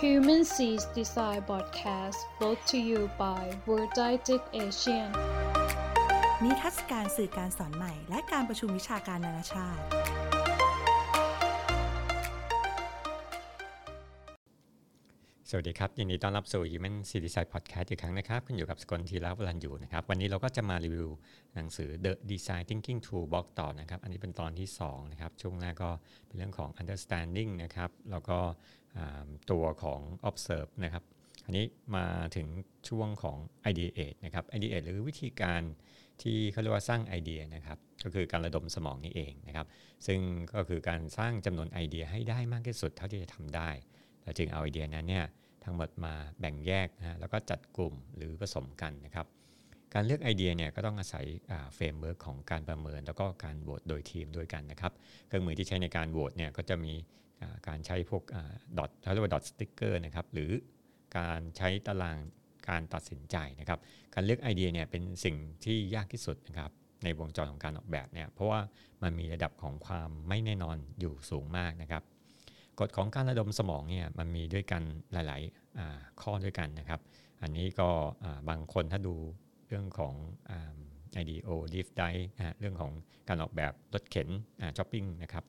Human Seas Design Podcast brought to you by World Didactic Asian นิทรรศการสื่อการสอนใหม่ และการประชุมวิชาการนานาชาติ สวัสดีครับ ยินดีต้อนรับสู่ Human c i t y Side Podcast อีกครั้งนะครับ คุณอยู่กับสกลทีแล้ววรันอยู่นะครับ วันนี้เราก็จะมารีวิวหนังสือ The Design Thinking Toolbox ต่อนะครับ อันนี้เป็นตอนที่ 2 นะครับ ช่วงแรกก็เป็นเรื่องของ understanding นะครับ แล้วก็อ่า ตัวของ observe นะครับ อันนี้มาถึงช่วงของ ideate นะครับ ideate หรือวิธีการที่เขาเรียกว่าสร้างไอเดียนะครับ ก็คือการระดมสมองนี่เองนะครับ ซึ่งก็คือการสร้างจำนวนไอเดียให้ได้มากที่สุดเท่าที่จะทำได้เราจึงเอาไอเดียนั้นเนี่ยทั้งหมดมาแบ่งแยกนะแล้วก็จัดกลุ่มหรือผสมกันนะครับ การเลือกไอเดียเนี่ยก็ต้องอาศัยframework ของการประเมิน แล้วก็การโหวตโดยทีมด้วยกันนะครับ เครื่องมือที่ใช้ในการโหวตเนี่ยก็จะมี การใช้พวก dot เขาเรียกว่า dot sticker นะครับหรือการใช้ตารางการตัดสินใจนะครับ การเลือกไอเดียเนี่ยเป็นสิ่งที่ยากที่สุดนะครับในวงจรของการออกแบบเนี่ยเพราะว่ามันมีระดับของความไม่แน่นอนอยู่สูงมากนะครับ กฎของการระดมสมองเนี่ยมันมีด้วยกันหลายๆข้อด้วยกันนะครับ อันนี้ก็บางคนถ้าดูเรื่องของอ่า IDEO Live Die นะฮะเรื่องของการออกแบบรถเข็นช้อปปิ้งนะครับ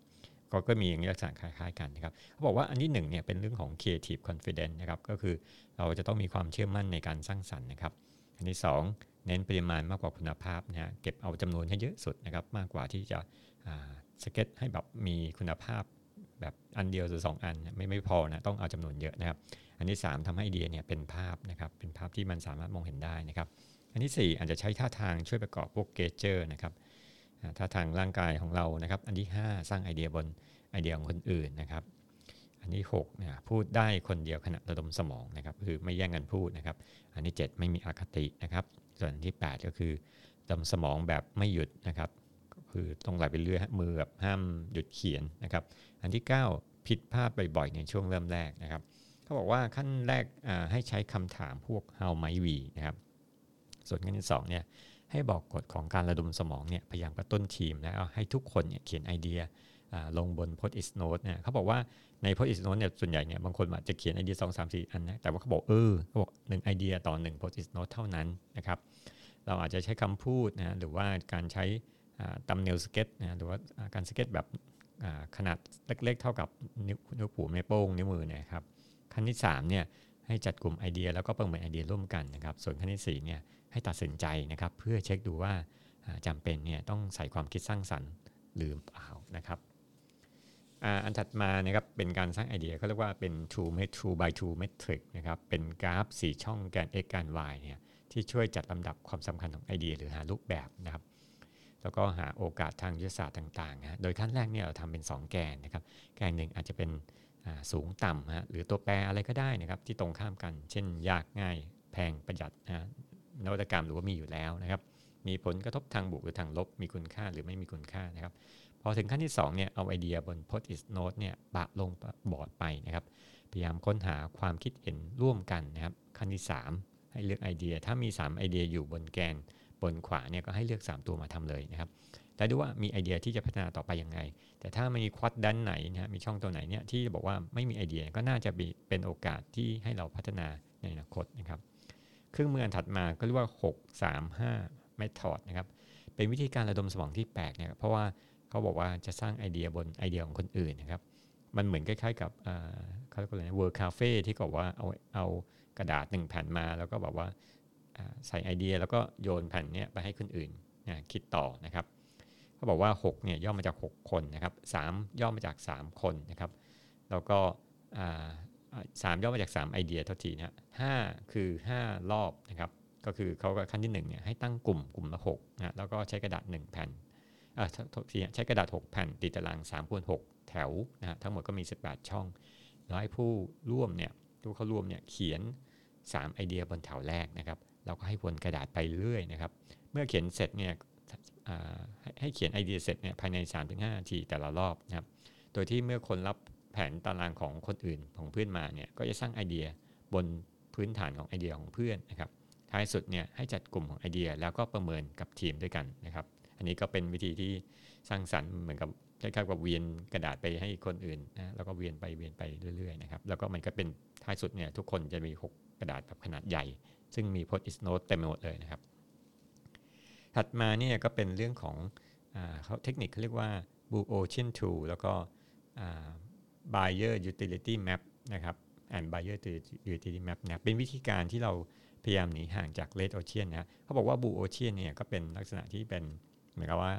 ก็ก็มีอย่างนี้ลักษณะคล้ายๆกันนะครับเขาบอกว่าอันที่หนึ่งเนี่ยเป็นเรื่องของ creative confidence นะครับก็คือเราจะต้องมีความเชื่อมั่นในการสร้างสรรค์นะครับ อันที่สองเน้นปริมาณมากกว่าคุณภาพนะฮะเก็บเอาจำนวนให้เยอะสุดนะครับมากกว่าที่จะสเก็ตให้แบบมีคุณภาพแบบอันเดียวหรือสองอันไม่ไม่พอนะต้องเอาจำนวนเยอะนะครับ อันที่ 3ทำให้ไอเดียเนี่ยเป็นภาพนะครับเป็นภาพที่มันสามารถมองเห็นได้นะครับ อันที่ 4 อาจจะใช้ท่าทางช่วยประกอบพวก gesture นะครับ ท่าทางร่างกายของเรานะครับ อันที่ 5 สร้างไอเดียบนไอเดียของคนอื่นนะครับ อันที่6เนี่ยพูดได้คนเดียวขณะระดมสมองนะครับ คือไม่แย่งกันพูดนะครับ อันที่ 7 ไม่มีอคตินะครับ ส่วนที่ 8 ก็คือระดมสมองแบบไม่หยุดนะครับ คือต้องไหลไปเรื่อยมือแบบห้ามหยุดเขียนนะครับ อันที่ 9 ผิดพลาดบ่อยๆในช่วงเริ่มแรกนะครับเขาบอกว่าขั้นแรกให้ใช้คำถามพวก how might we นะครับ ส่วนขั้นที่2เนี่ย ให้บอกกฎของการระดมสมองเนี่ยพยายามกระตุ้นทีม แล้วให้ทุกคนเนี่ยเขียนไอเดียลงบน post it note เนี่ยเขาบอกว่าใน post it note เนี่ยส่วนใหญ่เนี่ยบางคนอาจจะเขียนไอเดียสองสามสี่อันนะแต่ว่าเขาบอกเออเขาบอกหนึ่งไอเดียต่อหนึ่ง post it note เท่านั้นนะครับเราอาจจะใช้คำพูดนะหรือว่าการใช้ thumbnail sketch นะหรือว่าการสเก็ตแบบขนาดเล็กๆ เท่ากับนิ้วนิ้วผูนิ้วโป้งนิ้วมือนี่ยครับขั้นที่3เนี่ยให้จัดกลุ่มไอเดียแล้วก็ประเมินไอเดียร่วมกันนะครับส่วนขั้นที่4เนี่ย ให้ตัดสินใจนะครับ เพื่อเช็คดูว่าอ่าจำเป็นเนี่ยต้องใส่ความคิดสร้างสรรค์หรือเปล่านะครับอันถัดมานะครับเป็นการสร้างไอเดียเขาเรียกว่าเป็น two met two by two matrix นะครับเป็นกราฟ 4 ช่องแกน x แกน y เนี่ยที่ช่วยจัดลำดับความสำคัญของไอเดียหรือหารูปแบบนะครับแล้วก็หาโอกาสทางยุทธศาสตร์ต่างๆนะโดยขั้นแรกเนี่ยเราทำเป็น 2 แกนนะครับแกนหนึ่งอาจจะเป็นสูงต่ำฮะหรือตัวแปรอะไรก็ได้นะครับที่ตรงข้ามกัน เช่น ยากง่ายแพงประหยัดนะฮะ นวัตกรรมหรือว่ามีอยู่แล้วนะครับ มีผลกระทบทางบวกหรือทางลบ มีคุณค่าหรือไม่มีคุณค่านะครับ พอถึงขั้นที่2เนี่ยเอาไอเดียบน post it note เนี่ยปะลงบอร์ดไปนะครับ พยายามค้นหาความคิดเห็นร่วมกันนะครับ ขั้นที่ 3 ให้เลือกไอเดีย ถ้ามี 3 ไอเดียอยู่บนแกนบนขวาเนี่ยก็ให้เลือก 3 ตัวมาทำเลยนะครับแต่ดูว่ามีไอเดียที่จะพัฒนาต่อไปยังไง แต่ถ้ามีควอดด้านไหนนะมีช่องตัวไหนเนี่ยที่บอกว่าไม่มีไอเดียก็น่าจะเป็นโอกาสที่ให้เราพัฒนาในอนาคตนะครับ เครื่องมืออันถัดมาก็เรียกว่า 6 3 5 method นะครับ เป็นวิธีการระดมสมองที่แปลกเนี่ยเพราะว่าเขาบอกว่าจะสร้างไอเดียบนไอเดียของคนอื่นนะครับ มันเหมือนคล้ายๆกับเขาเรียกว่าอะไรนะ World Cafe ที่บอกว่าเอาเอากระดาษหนึ่งแผ่นมาแล้วก็บอกว่าใส่ไอเดียแล้วก็โยนแผ่นเนี้ยไปให้คนอื่นนะคิดต่อนะครับเขาบอกว่า6เนี่ยย่อมาจาก 6 คนนะครับ3ย่อมาจาก 3 คนนะครับ แล้วก็ สามย่อมาจาก3ไอเดียเท่าทีนะฮะห้าคือ 5 รอบนะครับ ก็คือเขาก็ขั้นที่1เนี่ยให้ตั้งกลุ่มกลุ่มละ6นะแล้วก็ใช้กระดาษ 1 แผ่นอ่าทษทีใช้กระดาษ 6 แผ่นติดตาราง3คูณ6แถวนะฮะทั้งหมดก็มี 18 ช่อง แล้วให้ผู้ร่วมเนี่ยผู้เข้าร่วมเนี่ยเขียน 3 ไอเดียบนแถวแรกนะครับเราก็ให้วนกระดาษไปเรื่อยนะครับ เมื่อเขียนเสร็จเนี่ยอ่าให้ให้เขียนไอเดียเสร็จเนี่ยภายใน 3-5นาทีแต่ละรอบนะครับ โดยที่เมื่อคนรับ แผนตารางของคนอื่นของเพื่อนมาเนี่ยก็จะสร้างไอเดียบนพื้นฐานของไอเดียของเพื่อนนะครับท้ายสุดเนี่ยให้จัดกลุ่มของไอเดียแล้วก็ประเมินกับทีมด้วยกันนะครับ อันนี้ก็เป็นวิธีที่สร้างสรรค์เหมือนกับคล้ายๆกับเวียนกระดาษไปให้คนอื่นนะแล้วก็เวียนไปเวียนไปเรื่อยๆนะครับแล้วก็มันก็เป็นท้ายสุดเนี่ยทุกคนจะมี 6 กระดาษแบบขนาดใหญ่ ซึ่งมี post-it note เต็มไปหมดเลยนะครับ ถัดมาเนี่ยก็เป็นเรื่องของเขาเทคนิคเขาเรียกว่า Blue Ocean Tool แล้วก็ Buyer Utility Map นะครับ and Buyer Utility Map นะเป็นวิธีการที่เราพยายามหนีห่างจาก Red Ocean นะเขาบอกว่า Blue Ocean เนี่ยก็เป็นลักษณะที่เป็นเหมือนกับว่า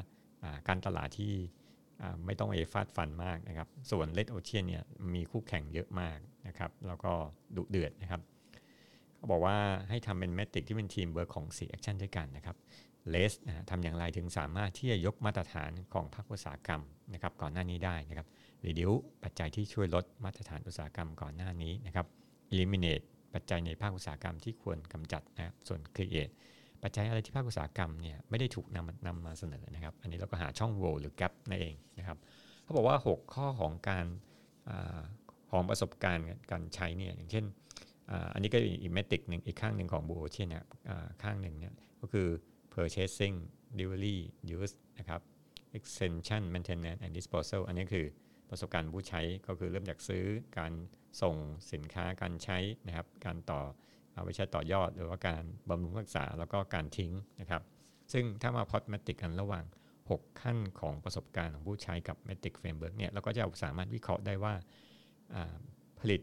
การตลาดที่ไม่ต้องไปฟาดฟันมากนะครับ ส่วน Red Ocean เนี่ยมีคู่แข่งเยอะมากนะครับ แล้วก็ดุเดือดนะครับ เขาบอกว่าให้ทำเป็น matrix ที่เป็น framework ของ4 action ด้วยกันนะครับ raise ทำอย่างไรถึงสามารถที่จะยกมาตรฐานของภาคอุตสาหกรรมนะครับก่อนหน้านี้ได้นะครับรีดิวปัจจัยที่ช่วยลดมาตรฐานอุตสาหกรรมก่อนหน้านี้นะครับ eliminate ปัจจัยในภาคอุตสาหกรรมที่ควรกำจัดนะครับส่วน create ปัจจัยอะไรที่ภาคอุตสาหกรรมเนี่ยไม่ได้ถูกนำนำมาเสนอนะครับ อันนี้เราก็หาช่องโหว่หรือ gap นั่นเองนะครับเขาบอกว่า 6 ข้อของการอของประสบการณ์การใช้เนี่ยอย่างเช่น อันนี้ก็อีกเมติกหนึ่งอีกข้างหนึ่งของบูโอเช่นเนี่ยข้างหนึ่งเนี่ยก็คือ purchasing delivery use นะครับ extension maintenance and disposal อันนี้คือประสบการณ์ผู้ใช้ก็คือเริ่มจากซื้อการส่งสินค้าการใช้นะครับ การต่อเอาไปใช้ต่อยอด หรือว่าการบำรุงรักษาแล้วก็การทิ้งนะครับ ซึ่งถ้ามา plot matrix กันระหว่าง 6 ขั้นของประสบการณ์ของผู้ใช้กับ m ม t ิกเฟรมเบิร์กเนี่ยเราก็จะสามารถวิเคราะห์ได้ว่าผลิต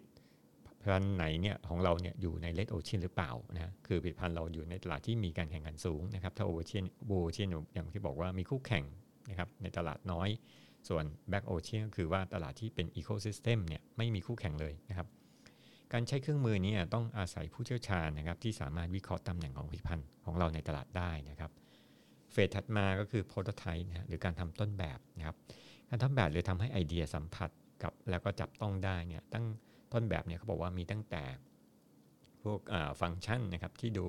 ภัณฑ์ไหนเนี่ยของเราเนี่ยอยู่ใน Red Ocean หรือเปล่านะคือผลิตภัณฑ์เราอยู่ในตลาดที่มีการแข่งขันสูงนะครับถ้า Ocean Blue Ocean อย่างที่บอกว่ามีคู่แข่งนะครับในตลาดน้อย ส่วน Black Ocean ก็คือว่าตลาดที่เป็น ecosystem เนี่ยไม่มีคู่แข่งเลยนะครับการใช้เครื่องมือนี้ต้องอาศัยผู้เชี่ยวชาญนะครับที่สามารถวิเคราะห์ตำแหน่งของผลิตภัณฑ์ของเราในตลาดได้นะครับ phase ถัดมาก็คือ prototype นะหรือการทำต้นแบบนะครับการทำแบบหรือทำให้ไอเดียสัมผัสกับแล้วก็จับต้องได้เนี่ยตั้ง ต้นแบบเนี่ยเขาบอกว่ามีตั้งแต่พวกฟังก์ชันนะครับที่ดู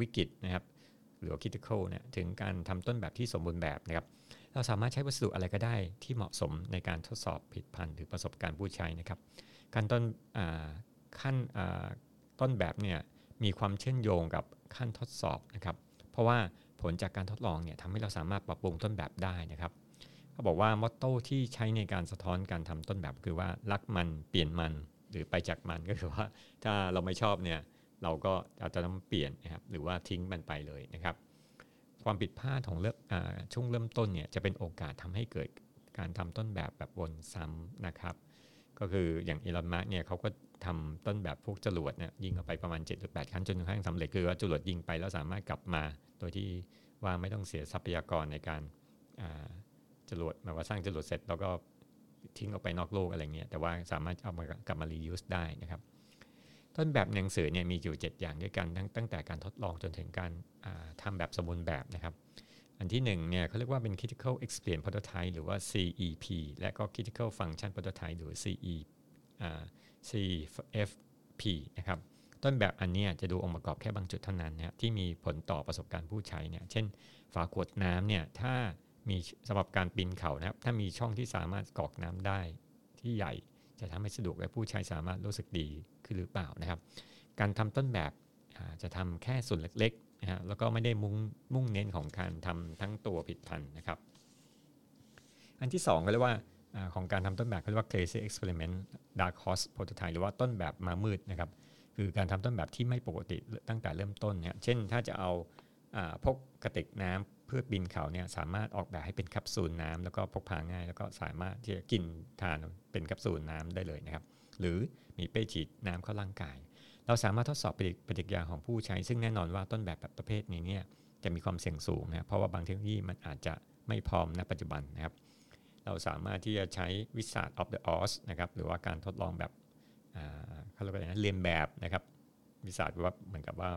วิกฤตนะครับหรือ critical เนี่ยถึงการทำต้นแบบที่สมบูรณ์แบบนะครับเราสามารถใช้วัสดุอะไรก็ได้ที่เหมาะสมในการทดสอบผิดพันธ์หรือประสบการณ์ผู้ใช้นะครับการต้นขั้นต้นแบบเนี่ยมีความเชื่อมโยงกับขั้นทดสอบนะครับ เพราะว่าผลจากการทดลองเนี่ยทำให้เราสามารถปรับปรุงต้นแบบได้นะครับ เขาบอกว่ามอตโต้ที่ใช้ในการสะท้อนการทำต้นแบบคือว่ารักมันเปลี่ยนมันหรือไปจากมันก็คือว่าถ้าเราไม่ชอบเนี่ยเราก็อาจจะต้องเปลี่ยนนะครับหรือว่าทิ้งมันไปเลยนะครับ ความผิดพลาดของเริ่มช่วงเริ่มต้นเนี่ยจะเป็นโอกาสทำให้เกิดการทำต้นแบบแบบวนซ้ำนะครับ ก็คืออย่างอีลอนมัสเนี่ยเขาก็ทำต้นแบบพวกจรวดเนี่ยยิงออกไปประมาณ7ดครั้งจนกระทั่งสำเร็จคือว่าจรวดยิงไปแล้วสามารถกลับมา โดยที่ว่าไม่ต้องเสียทรัพยากรในการ จรวดแมาว่าสร้างจรวดเสร็จแล้วก็ทิ้งออกไปนอกโลกอะไรเงี้ยแต่ว่าสามารถเอามากลับมา reuse ได้นะครับ ต้นแบบหนังสือเนี่ยมีอยู่ 7 อย่างด้วยกันตั้งตั้งแต่การทดลองจนถึงการทำแบบสมบูรณ์แบบนะครับ อันที่1เนี่ยเขาเรียกว่าเป็น critical experience prototype หรือว่า CEP และก็ critical function prototype หรือ CE CFP นะครับต้นแบบอันนี้จะดูองค์ประกอบแค่บางจุดเท่านั้นนะที่มีผลต่อประสบการณ์ผู้ใช้เนี่ยเช่นฝาขวดน้ำเนี่ยถ้า มีสำหรับการปีนเขานะครับ ถ้ามีช่องที่สามารถกอกน้ำได้ที่ใหญ่จะทำให้สะดวกและผู้ใช้สามารถรู้สึกดีขึ้นหรือเปล่านะครับ การทำต้นแบบจะทำแค่ส่วนเล็กๆนะฮะแล้วก็ไม่ได้มุ่งมุ่งเน้นของการทำทั้งตัวผิดพันนะครับ อันที่2ก็เรียกว่าของการทำต้นแบบเขาเรียกว่า crazy experiment dark horse prototype หรือว่าต้นแบบมามืดนะครับ คือการทำต้นแบบที่ไม่ปกติตั้งแต่เริ่มต้นเนี่ยเช่นถ้าจะเอาพกกระติกน้ำเพื่อบินเขาเนี่ยสามารถออกแบบให้เป็นแคปซูลน้ำแล้วก็พกพาง่าย แล้วก็สามารถที่จะกินทานเป็นแคปซูลน้ำได้เลยนะครับ หรือมีเป้ฉีดน้ำเข้าร่างกาย เราสามารถทดสอบปฏิกิริยาของผู้ใช้ ซึ่งแน่นอนว่าต้นแบบแบบประเภทนี้เนี่ยจะมีความเสี่ยงสูงนะเพราะว่าบางเทคโนโลยีมันอาจจะไม่พร้อมณปัจจุบันนะครับ เราสามารถที่จะใช้วิสัท of the Oz นะครับหรือว่าการทดลองแบบเขาเรียกว่าอะไรนะเรียนแบบนะครับวิสัทว่าเหมือนกับว่า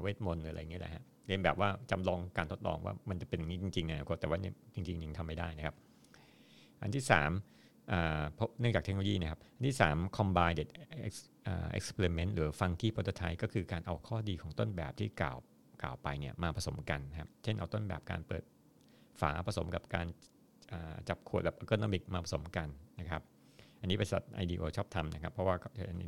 เวทมนต์อะไรอย่างเงี้ยแหละฮะ เรียนแบบว่าจำลองการทดลองว่ามันจะเป็นอย่างนี้จริงๆนะแต่ว่าจริงๆยังทำไม่ได้นะครับ อันที่3เนื่องจากเทคโนโลยีนะครับอันที่ 3 combined experiment หรือ funky prototype ก็คือการเอาข้อดีของต้นแบบที่กล่าวกล่าวไปเนี่ยมาผสมกันครับ เช่นเอาต้นแบบการเปิดฝาผสมกับการจับขวดแบบเออร์โนมิกมาผสมกันนะครับ อันนี้บริษัท IDEO ชอบทำนะครับ เพราะว่า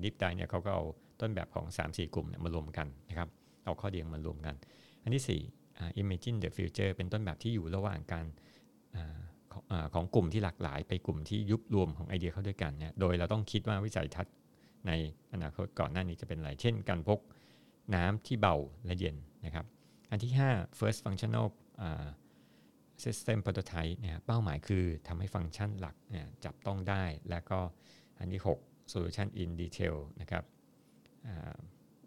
ดิฟไดเนี่ยเขาก็เอาต้นแบบของ 3-4 กลุ่มมารวมกันนะครับ เอาข้อดีมารวมกัน อันที่4 imagine the future เป็นต้นแบบที่อยู่ระหว่างการของกลุ่มที่หลากหลาย ไปกลุ่มที่ยุบรวมของไอเดียเข้าด้วยกันเนี่ยโดยเราต้องคิดว่าวิสัยทัศน์ในอนาคตก่อนหน้านี้จะเป็นอะไร เช่น การพกน้ำที่เบาและเย็นนะครับ อันที่ 5 first functional system prototype เนี่ยเป้าหมายคือทำให้ฟังก์ชันหลักเนี่ยจับต้องได้ แล้วก็อันที่ 6 solution in detail นะครับ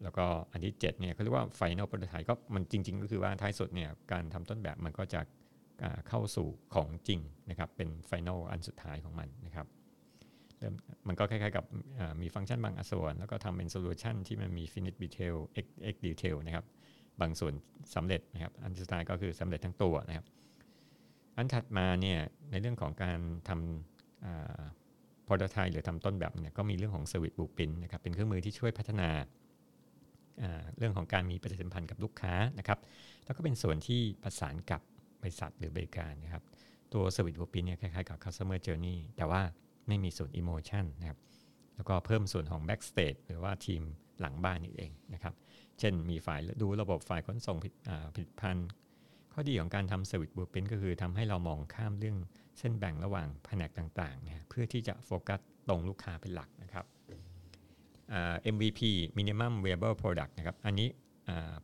แล้วก็อันที่7เนี่ยเขาเรียกว่า final prototype ก็มันจริง ๆ ก็คือว่าท้ายสุดเนี่ยการทำต้นแบบมันก็จะเข้าสู่ของจริงนะครับเป็น final อันสุดท้ายของมันนะครับเริ่มมันก็คล้ายๆกับมีฟังก์ชันบางส่วน แล้วก็ทำเป็นโซลูชันที่มันมี finish detail x x detail นะครับบางส่วนสำเร็จนะครับอันสุดท้ายก็คือสำเร็จทั้งตัวนะครับ อันถัดมาเนี่ยในเรื่องของการทำ prototype หรือทำต้นแบบเนี่ยก็มีเรื่องของ Service Blueprint นะครับเป็นเครื่องมือที่ช่วยพัฒนา เรื่องของการมีปฏิสัมพันธ์กับลูกค้านะครับ แล้วก็เป็นส่วนที่ประสานกับบริษัทหรือบริการนะครับ ตัว Service Blueprint เนี่ยคล้ายๆกับ Customer Journey แต่ว่าไม่มีส่วน Emotion นะครับ แล้วก็เพิ่มส่วนของ Backstage หรือว่าทีมหลังบ้านนี่เองนะครับ เช่นมีฝ่ายดูระบบฝ่ายขนส่งผลิตภัณฑ์ข้อดีของการทำ Service Blueprint ก็คือทำให้เรามองข้ามเรื่องเส้นแบ่งระหว่างแผนกต่างๆเนี่ยเพื่อที่จะโฟกัสตรงลูกค้าเป็นหลักนะครับ MVP Minimum Viable Product นะครับอันนี้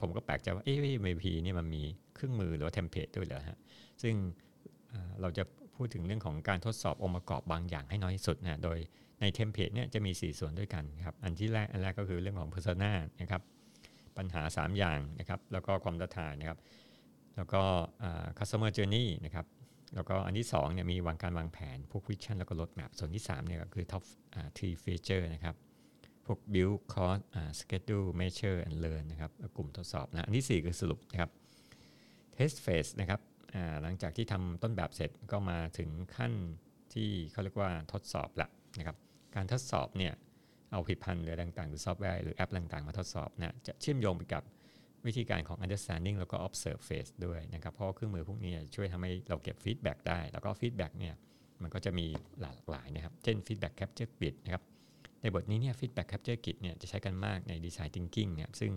ผมก็แปลกใจว่าเอ๊ะ MVP เนี่ยมันมีเครื่องมือหรือว่าเทมเพลตด้วยเหรอฮะซึ่งเราจะพูดถึงเรื่องของการทดสอบองค์ประกอบบางอย่างให้น้อยสุดนะโดยในเทมเพลตเนี่ยจะมี 4 ส่วนด้วยกันครับอันที่แรกอันแรกก็คือเรื่องของ Persona นะครับปัญหา 3 อย่างนะครับแล้วก็ความท้าทายนะครับแล้วก็ customer journey นะครับแล้วก็อันที่2เนี่ยมีวางการวางแผนพวก vision แล้วก็ roadmap ส่วนที่3เนี่ยก็คือ top อ three feature นะครับ วก build cost schedule measure and learn นะครับกลุ่มทดสอบนะอันที่ 4 คือสรุปนะครับ test phase นะครับหลังจากที่ทำต้นแบบเสร็จก็มาถึงขั้นที่เขาเรียกว่าทดสอบละนะครับการทดสอบเนี่ยเอาผลิตภัณฑ์หรือต่างๆ หรือซอฟต์แวร์หรือแอปต่างๆ มาทดสอบนะจะเชื่อมโยงไปกับวิธีการของ understanding แล้วก็ observe phase ด้วยนะครับเพราะเครื่องมือพวกนี้ช่วยทำให้เราเก็บ feedback ได้ แล้วก็ feedback เนี่ยมันก็จะมีหลากหลายนะครับ เช่น feedback capture grid นะครับ ในบทนี้เนี่ย feedback capture grid เนี่ยจะใช้กันมากใน design thinking เนี่ยซึ่ง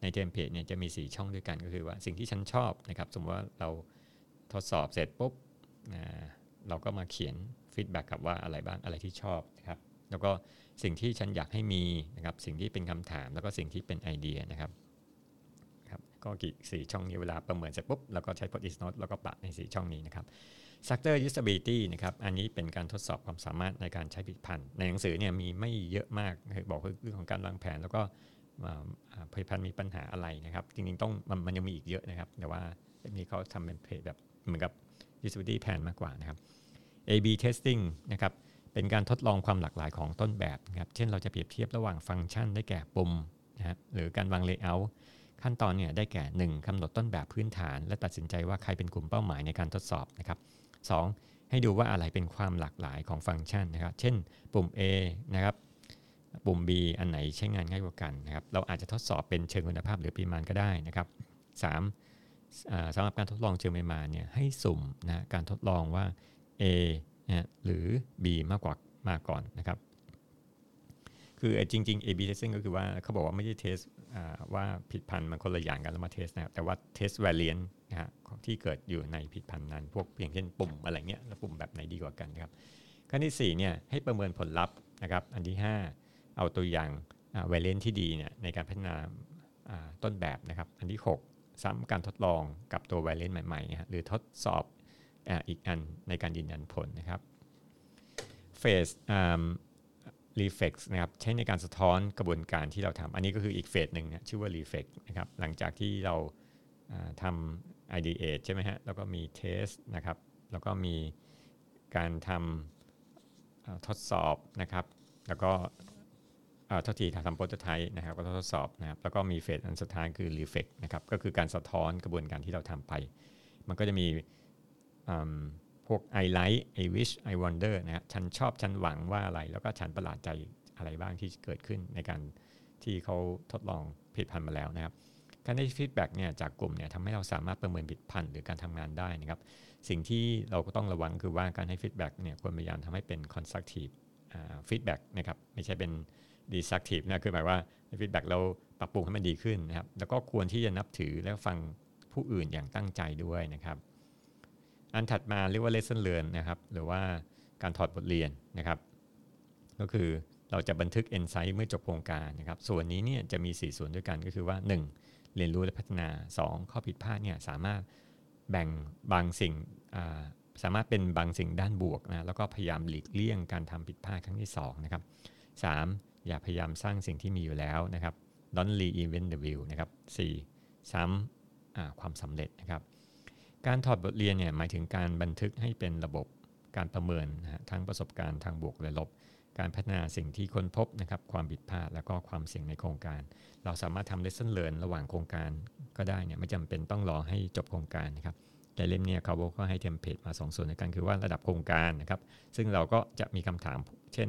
ใน template เนี่ยจะมี 4 ช่องด้วยกันก็คือว่าสิ่งที่ฉันชอบนะครับ สมมติว่าเราทดสอบเสร็จปุ๊บอ่าเราก็มาเขียน feedback กับว่าอะไรบ้างอะไรที่ชอบนะครับ แล้วก็สิ่งที่ฉันอยากให้มีนะครับ สิ่งที่เป็นคำถาม แล้วก็สิ่งที่เป็นไอเดียนะครับครับก็กี่สี่ช่องนี้เวลาประเมินเสร็จปุ๊บเราก็ใช้ put is not แล้วก็ปะใน 4 ช่องนี้นะครับ Structure usability นะครับอันนี้เป็นการทดสอบความสามารถในการใช้ผลิตภัณฑ์ ในหนังสือเนี่ยมีไม่เยอะมากบอกเรื่องของการวางแผน แล้วก็ผลิตภัณฑ์มีปัญหาอะไรนะครับ จริงๆต้องมันมันยังมีอีกเยอะนะครับ แต่ว่าเล่มนี้เขาทำเป็นเพจแบบเหมือนกับ usability plan มากกว่านะครับ A/B testing นะครับเป็นการทดลองความหลากหลายของต้นแบบนะครับ เช่นเราจะเปรียบเทียบระหว่างฟังก์ชันได้แก่ปุ่มนะฮะหรือการวาง layout ขั้นตอนเนี่ยได้แก่ 1. กำหนดต้นแบบพื้นฐาน และตัดสินใจว่าใครเป็นกลุ่มเป้าหมายในการทดสอบนะครับ 2. ให้ดูว่าอะไรเป็นความหลากหลายของฟังก์ชันนะครับ เช่นปุ่ม A นะครับ ปุ่ม B อันไหนใช้งานง่ายกว่ากันนะครับ เราอาจจะทดสอบเป็นเชิงคุณภาพหรือปริมาณก็ได้นะครับ 3. อ่าสำหรับการทดลองเชิงปริมาณเนี่ยให้สุ่มนะการทดลองว่า A นะหรือ B มากกว่ามาก่อนนะครับ คือจริงๆ A/B testing ก็คือว่าเขาบอกว่าไม่ได้เทสว่าผิดพันธุ์มันคนละอย่างกันแล้วมาเทสนะครับแต่ว่าเทส variant นะฮะ ที่เกิดอยู่ในผิดพันธุ์นั้น พวกอย่างเช่นปุ่มอะไรเงี้ยแล้วปุ่มแบบไหนดีกว่ากันครับขั้นที่4เนี่ยให้ประเมินผลลัพธ์นะครับอันที่ 5 เอาตัวอย่าง variant ที่ดีเนี่ยในการพัฒนาต้นแบบนะครับ อันที่ 6 ซ้ำการทดลองกับตัว variant ใหม่ๆนะฮะหรือทดสอบออีกอันในการยืนยันผลนะครับ phase อ่า reflex นะครับใช้ในการสะท้อนกระบวนการที่เราทำอันนี้ก็คืออีกเฟสหนึ่งนะชื่อว่า reflex นะครับหลังจากที่เราอ่าทำ ideate ใช่ไหมฮะ แล้วก็มี test นะครับ แล้วก็มีการทำทดสอบนะครับ แล้วก็เท่าที่ทำ prototype นะครับก็ทดสอบนะครับ แล้วก็มี phase อันสุดท้ายคือ reflect นะครับ ก็คือการสะท้อนกระบวนการที่เราทำไป มันก็จะมีพวก I like I wish I wonder นะฮะฉันชอบ ฉันหวังว่าอะไร แล้วก็ฉันประหลาดใจอะไรบ้างที่เกิดขึ้นในการที่เขาทดลองผลิตภัณฑ์มาแล้วนะครับ การได้ feedback เนี่ยจากกลุ่มเนี่ยทำให้เราสามารถประเมินผลิตภัณฑ์หรือการทำงานได้นะครับ สิ่งที่เราก็ต้องระวังคือว่าการให้ feedback เนี่ยควรพยายามทำให้เป็น constructive ฟีดแบ็กนะครับไม่ใช่เป็น destructive นะคือหมายว่า feedback เราปรับปรุงให้มันดีขึ้นนะครับแล้วก็ควรที่จะนับถือและฟังผู้อื่นอย่างตั้งใจด้วยนะครับ อันถัดมาเรียกว่า lesson learn นะครับหรือว่าการถอดบทเรียนนะครับ ก็คือเราจะบันทึก insight เมื่อจบโครงการนะครับ ส่วนนี้เนี่ยจะมี 4 ส่วนด้วยกันก็คือว่า 1. เรียนรู้และพัฒนา 2. ข้อผิดพลาดเนี่ยสามารถแบ่งบางสิ่งสามารถเป็นบางสิ่งด้านบวกนะแล้วก็พยายามหลีกเลี่ยงการทำผิดพลาดครั้งที่2นะครับ 3. อย่าพยายามสร้างสิ่งที่มีอยู่แล้วนะครับ don't reinvent the wheel นะครับ 4. ซ้ำความสำเร็จนะครับ การถอดบทเรียนเนี่ยหมายถึงการบันทึกให้เป็นระบบ การประเมินนะทั้งประสบการณ์ทางบวกและลบ การพัฒนาสิ่งที่ค้นพบนะครับความผิดพลาดแล้วก็ความเสี่ยงในโครงการ เราสามารถทำ lesson learn ระหว่างโครงการก็ได้เนี่ยไม่จำเป็นต้องรอให้จบโครงการนะครับแต่เล่มนี้เขาก็ให้เทมเพลตมา 2 ส่วนในกันคือว่าระดับโครงการนะครับซึ่งเราก็จะมีคำถาม เช่น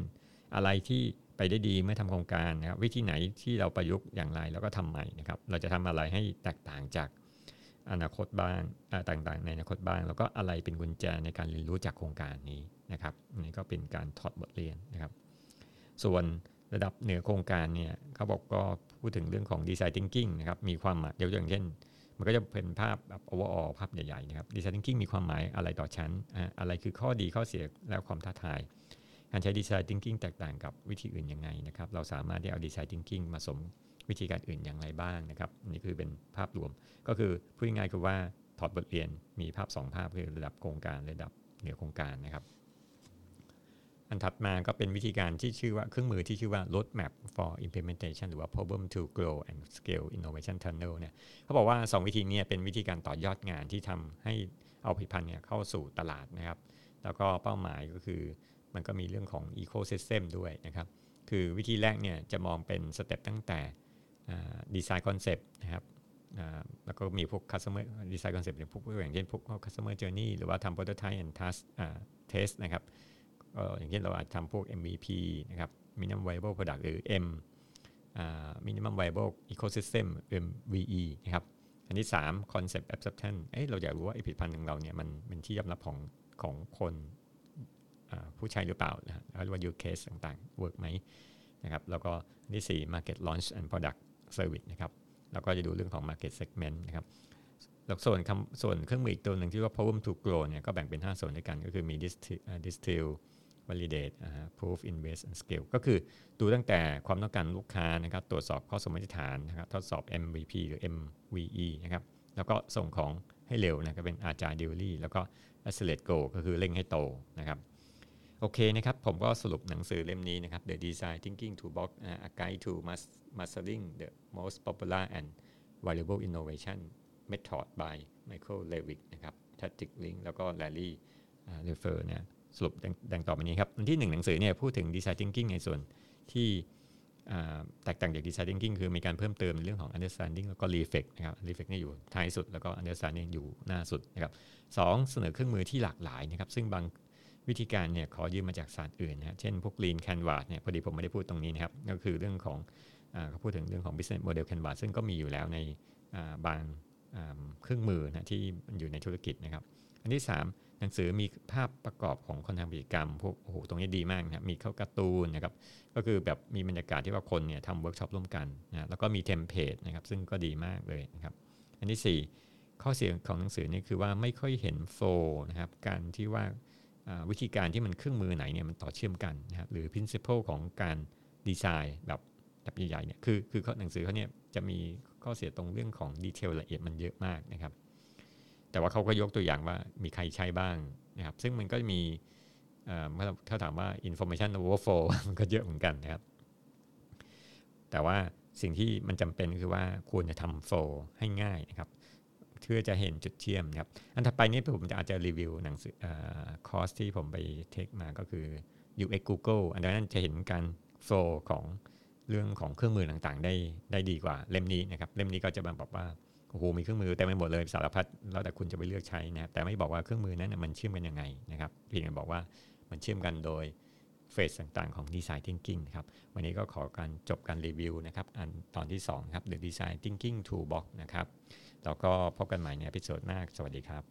อะไรที่ไปได้ดีเมื่อทำโครงการนะครับวิธีไหนที่เราประยุกต์อย่างไรแล้วก็ทำใหม่นะครับเราจะทำอะไรให้แตกต่างจาก อนาคตบ้างต่างๆ ในอนาคตบ้าง แล้วก็อะไรเป็นกุญแจในการเรียนรู้จากโครงการนี้นะครับนี่ก็เป็นการถอดบทเรียนนะครับ ส่วนระดับเหนือโครงการเนี่ยเขาบอกก็พูดถึงเรื่องของ design thinking นะครับมีความหมายยกอย่างเช่น มันก็จะเป็นภาพแบบ overall ภาพใหญ่ๆนะครับ design thinking มีความหมายอะไรต่อฉัน อะไรคือข้อดีข้อเสียและความท้าทาย การใช้ design thinking แตกต่างกับวิธีอื่นยังไงนะครับเราสามารถที่เอา design thinking มาผสม วิธีการอื่นอย่างไรบ้างนะครับนี่คือเป็นภาพรวม ก็คือพูดง่ายๆคือว่าถอดบทเรียนมีภาพ 2 ภาพคือระดับโครงการระดับเหนือโครงการนะครับ อันถัดมาก็เป็นวิธีการที่ชื่อว่าเครื่องมือที่ชื่อว่า roadmap for implementation หรือว่า problem to grow and scale innovation tunnel เนี่ยเขาบอกว่า 2 วิธีนี้เป็นวิธีการต่อยอดงานที่ทำให้เอาผลิตภัณฑ์เนี่ยเข้าสู่ตลาดนะครับ แล้วก็เป้าหมายก็คือมันก็มีเรื่องของ ecosystem ด้วยนะครับ คือวิธีแรกเนี่ยจะมองเป็น step ตั้งแต่ design concept นะครับแล้วก็มีพวก customer design concept อย่างพวกอย่างเช่นพวก customer journey หรือว่าทำ prototype and task test นะครับอย่างเช่นเราอาจทำพวก MVP นะครับ minimum viable product หรือ M minimum viable ecosystem MVE นะครับอันที่ 3 concept acceptance เอ้เราอยากรู้ว่าผลิตภัณฑ์ของเราเนี่ยมันเป็นที่ยอมรับของของคนผู้ใช้หรือเปล่านะเรียกว่า use case ต่างๆ work ไหมนะครับแล้วก็อันที่ 4 market launch and product service นะครับแล้วก็จะดูเรื่องของ market segment นะครับแล้วส่วนคำส่วนเครื่องมืออีกตัวหนึ่งที่ว่า problem to grow เนี่ยก็แบ่งเป็น 5 ส่วนด้วยกันก็คือมี distill validate proof invest and scale ก็คือดูตั้งแต่ความต้องการลูกค้านะครับตรวจสอบข้อสมมติฐานนะครับทดสอบ MVP หรือ MVE นะครับแล้วก็ส่งของให้เร็วนะก็เป็น agile delivery แล้วก็ accelerate go ก็คือเร่งให้โตนะครับโอเคนะครับ ผมก็สรุปหนังสือเล่มนี้นะครับ The Design Thinking Toolbox A Guide to Must Mastering the Most Popular and Valuable Innovation Method by Michael Levick นะครับ Patrick Link แล้วก็ Larry Refer เนี่ยสรุปดังต่อไปนี้ครับที่หนึ่งหนังสือเนี่ยพูดถึง Design Thinking ในส่วนที่แตกต่างจาก Design Thinking คือมีการเพิ่มเติมในเรื่องของ Understanding แล้วก็ Reflect นะครับ Reflect นี่อยู่ท้ายสุดแล้วก็ Understanding อยู่หน้าสุดนะครับสองเสนอเครื่องมือที่หลากหลายนะครับซึ่งบางวิธีการเนี่ยขอยืมมาจากศาสตร์อื่นนะเช่นพวก Lean Canvas เนี่ยพอดีผมไม่ได้พูดตรงนี้นะครับก็คือเรื่องของ เขาพูดถึงเรื่องของ Business Model Canvas ซึ่งก็มีอยู่แล้วในบางเครื่องมือนะที่อยู่ในธุรกิจนะครับ อันที่ 3 หนังสือมีภาพประกอบของคนทำกิจกรรมพวกโอ้โหตรงนี้ดีมากนะมีเข้าการ์ตูนนะครับก็คือแบบมีบรรยากาศที่ว่าคนเนี่ยทำเวิร์กช็อปร่วมกันนะแล้วก็มี template นะครับซึ่งก็ดีมากเลยนะครับอันที่ 4 ข้อเสียของหนังสือนี่คือว่าไม่ค่อยเห็นโฟล์นะครับการที่ว่าวิธีการที่มันเครื่องมือไหนเนี่ยมันต่อเชื่อมกันนะครับหรือ principle ของการดีไซน์แบบ แบบใหญ่ๆเนี่ยคือคือหนังสือเขาเนี่ยจะมีข้อเสียตรงเรื่องของดีเทลละเอียดมันเยอะมากนะครับ แต่ว่าเขาก็ยกตัวอย่างว่ามีใครใช้บ้างนะครับ ซึ่งมันก็มีเอ่อถ้าถามว่า information overflow มันก็เยอะเหมือนกันนะครับ แต่ว่าสิ่งที่มันจำเป็นคือว่าควรจะทำโฟลให้ง่ายนะครับเพื่อจะเห็นจุดเชื่อมครับ อันถัดไปนี้ผมจะอาจจะรีวิวหนังสือคอร์สที่ผมไปเทคมาก็คือ UX Google อันนั้นจะเห็นการโฟลของ เรื่องของเครื่องมือต่างๆ ได้ได้ดีกว่าเล่มนี้นะครับเล่มนี้ก็จะบอกว่าโอ้โหมีเครื่องมือแต่ไม่หมดเลยสารพัดแล้วแต่คุณจะไปเลือกใช้นะครับแต่ไม่บอกว่าเครื่องมือนั้นมันเชื่อมกันยังไงนะครับเพียงแต่บอกว่ามันเชื่อมกันโดยphase ต่างๆของ design thinking ครับวันนี้ก็ขอการจบการรีวิวนะครับอันตอนที่2ครับ The Design Thinking Toolbox นะครับแล้วก็พบกันใหม่ใน episode หน้าสวัสดีครับ